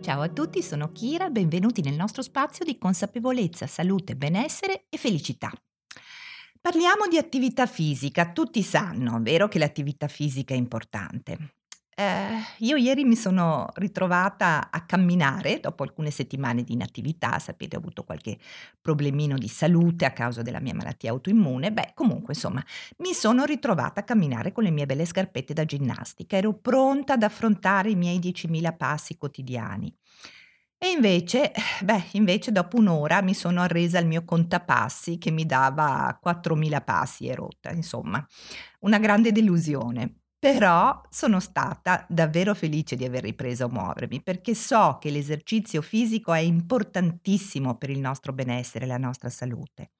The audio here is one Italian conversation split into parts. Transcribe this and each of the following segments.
Ciao a tutti, sono Kira, benvenuti nel nostro spazio di consapevolezza, salute, benessere e felicità. Parliamo di attività fisica, tutti sanno, vero che l'attività fisica è importante. Eh, io ieri mi sono ritrovata a camminare dopo alcune settimane di inattività, sapete, ho avuto qualche problemino di salute a causa della mia malattia autoimmune. Beh, comunque, insomma, mi sono ritrovata a camminare con le mie belle scarpette da ginnastica. Ero pronta ad affrontare i miei 10.000 passi quotidiani. E invece, beh, invece dopo un'ora mi sono arresa al mio contapassi che mi dava 4.000 passi e rotta, insomma, una grande delusione. Però sono stata davvero felice di aver ripreso a muovermi, perché so che l'esercizio fisico è importantissimo per il nostro benessere e la nostra salute.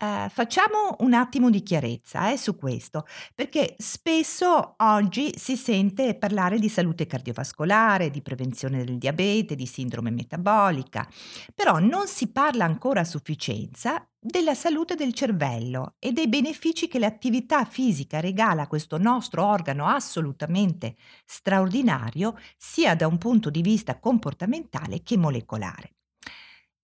Ehm, facciamo un attimo di chiarezza, eh, su questo, perché spesso oggi si sente parlare di salute cardiovascolare, di prevenzione del diabete, di sindrome metabolica, però non si parla ancora a sufficienza della salute del cervello e dei benefici che l'attività fisica regala a questo nostro organo assolutamente straordinario, sia da un punto di vista comportamentale che molecolare.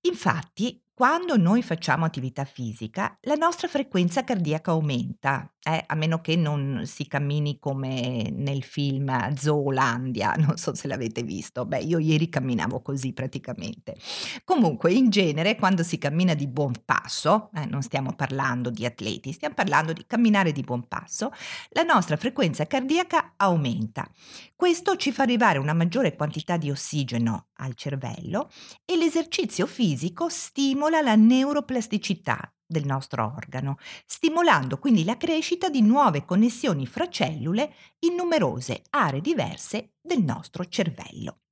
Infatti, quando noi facciamo attività fisica, la nostra frequenza cardiaca aumenta, eh, a meno che non si cammini come nel film Zoolandia, non so se l'avete visto. Beh, io ieri camminavo così praticamente. Comunque, in genere, quando si cammina di buon passo, eh, non stiamo parlando di atleti, stiamo parlando di camminare di buon passo, la nostra frequenza cardiaca aumenta. Questo ci fa arrivare una maggiore quantità di ossigeno al cervello e l'esercizio fisico stimola la neuroplasticità del nostro organo, stimolando quindi la crescita di nuove connessioni fra cellule in numerose aree diverse del nostro cervello.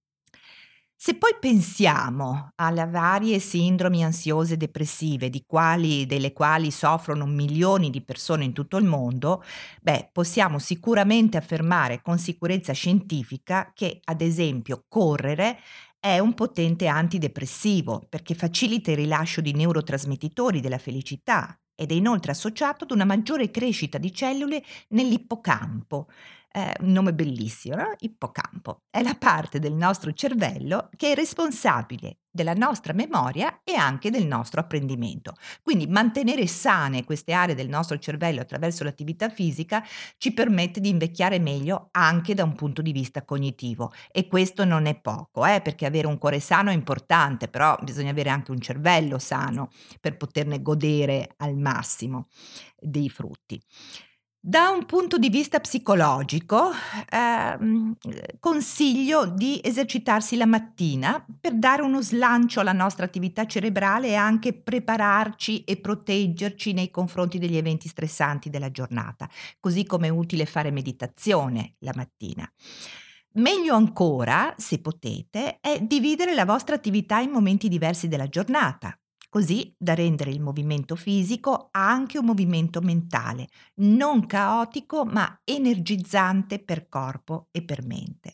Se poi pensiamo alle varie sindromi ansiose depressive di quali, delle quali soffrono milioni di persone in tutto il mondo, beh, possiamo sicuramente affermare con sicurezza scientifica che, ad esempio, correre è un potente antidepressivo perché facilita il rilascio di neurotrasmettitori della felicità ed è inoltre associato ad una maggiore crescita di cellule nell'ippocampo, Ehm, un nome bellissimo, no, ippocampo. È la parte del nostro cervello che è responsabile della nostra memoria e anche del nostro apprendimento. Quindi mantenere sane queste aree del nostro cervello attraverso l'attività fisica ci permette di invecchiare meglio anche da un punto di vista cognitivo e questo non è poco, eh, perché avere un cuore sano è importante, però bisogna avere anche un cervello sano per poterne godere al massimo dei frutti. Da un punto di vista psicologico, ehm, consiglio di esercitarsi la mattina per dare uno slancio alla nostra attività cerebrale e anche prepararci e proteggerci nei confronti degli eventi stressanti della giornata, così come è utile fare meditazione la mattina. Meglio ancora, se potete, è dividere la vostra attività in momenti diversi della giornata, così da rendere il movimento fisico anche un movimento mentale, non caotico ma energizzante per corpo e per mente.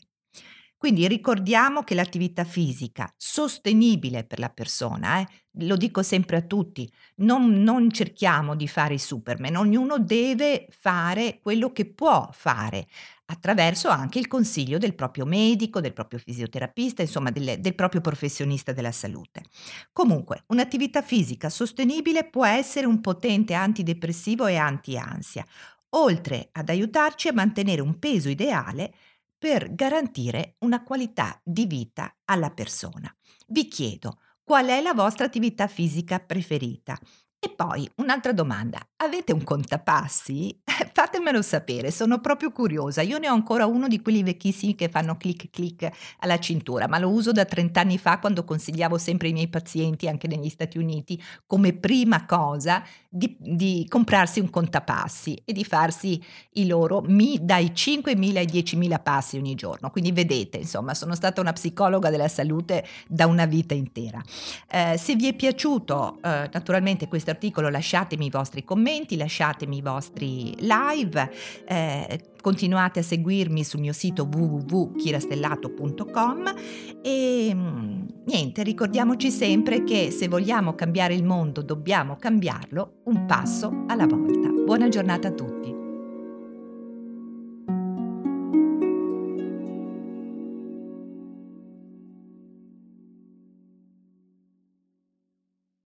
Quindi ricordiamo che l'attività fisica sostenibile per la persona, eh, lo dico sempre a tutti, non, non cerchiamo di fare i superman, ognuno deve fare quello che può fare attraverso anche il consiglio del proprio medico, del proprio fisioterapista, insomma del, del proprio professionista della salute. Comunque, un'attività fisica sostenibile può essere un potente antidepressivo e anti-ansia, oltre ad aiutarci a mantenere un peso ideale per garantire una qualità di vita alla persona. Vi chiedo, qual è la vostra attività fisica preferita? E poi un'altra domanda, avete un contapassi? Fatemelo sapere, sono proprio curiosa. Io ne ho ancora uno di quelli vecchissimi che fanno clic clic alla cintura, ma lo uso da 30 anni fa quando consigliavo sempre ai miei pazienti, anche negli Stati Uniti, come prima cosa di, di comprarsi un contapassi e di farsi i loro mi, dai 5.000 ai 10.000 passi ogni giorno. Quindi vedete, insomma, sono stata una psicologa della salute da una vita intera. Eh, se vi è piaciuto eh, naturalmente questo articolo lasciatemi i vostri commenti, lasciatemi i vostri live, eh, continuate a seguirmi sul mio sito www.chirastellato.com e mm, niente, ricordiamoci sempre che se vogliamo cambiare il mondo dobbiamo cambiarlo un passo alla volta. Buona giornata a tutti.